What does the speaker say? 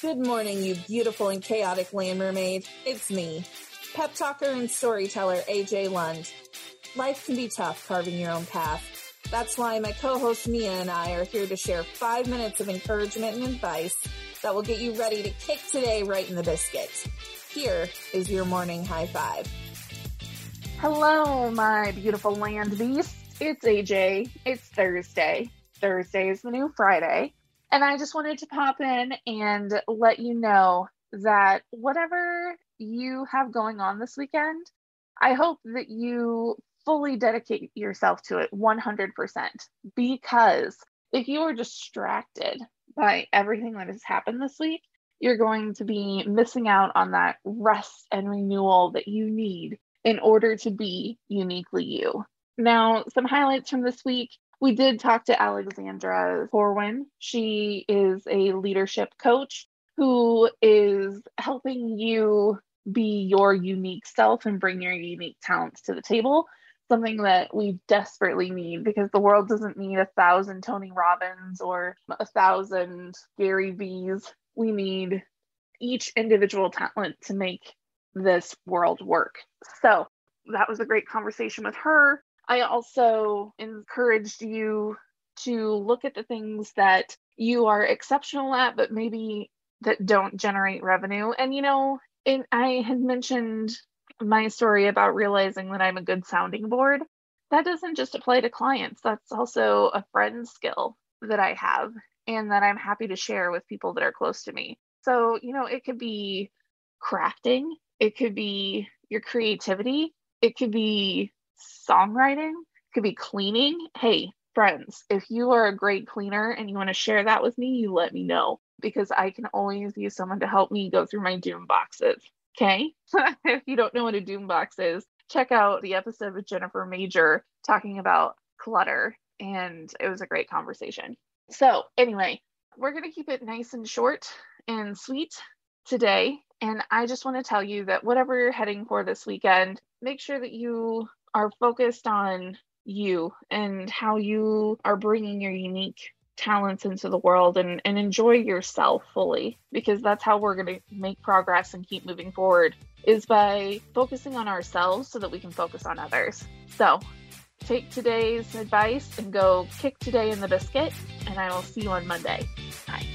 Good morning, you beautiful and chaotic land mermaid. It's me, pep talker and storyteller AJ Lund. Life can be tough carving your own path. That's why my co-host Mia and I are here to share five minutes of encouragement and advice that will get you ready to kick today right in the biscuit. Here is your morning high five. Hello, my beautiful land beasts. It's AJ. It's Thursday. Thursday is the new Friday. And I just wanted to pop in and let you know that whatever you have going on this weekend, I hope that you fully dedicate yourself to it 100% because if you are distracted by everything that has happened this week, you're going to be missing out on that rest and renewal that you need in order to be uniquely you. Now, some highlights from this week. We did talk to Alexandra Corwin. She is a leadership coach who is helping you be your unique self and bring your unique talents to the table. Something that we desperately need because the world doesn't need a thousand Tony Robbins or a thousand Gary V's. We need each individual talent to make this world work. So that was a great conversation with her. I also encouraged you to look at the things that you are exceptional at, but maybe that don't generate revenue. And, you know, and I had mentioned my story about realizing that I'm a good sounding board. That doesn't just apply to clients, that's also a friend skill that I have and that I'm happy to share with people that are close to me. So, you know, it could be crafting, it could be your creativity, it could be songwriting, it could be cleaning. Hey, friends, if you are a great cleaner and you want to share that with me, you let me know because I can always use someone to help me go through my doom boxes. Okay. if you don't know what a doom box is, check out the episode with Jennifer Major talking about clutter. And it was a great conversation. So, anyway, we're going to keep it nice and short and sweet today. And I just want to tell you that whatever you're heading for this weekend, make sure that you are focused on you and how you are bringing your unique talents into the world and, and enjoy yourself fully because that's how we're going to make progress and keep moving forward is by focusing on ourselves so that we can focus on others. So take today's advice and go kick today in the biscuit and i will see you on monday. Bye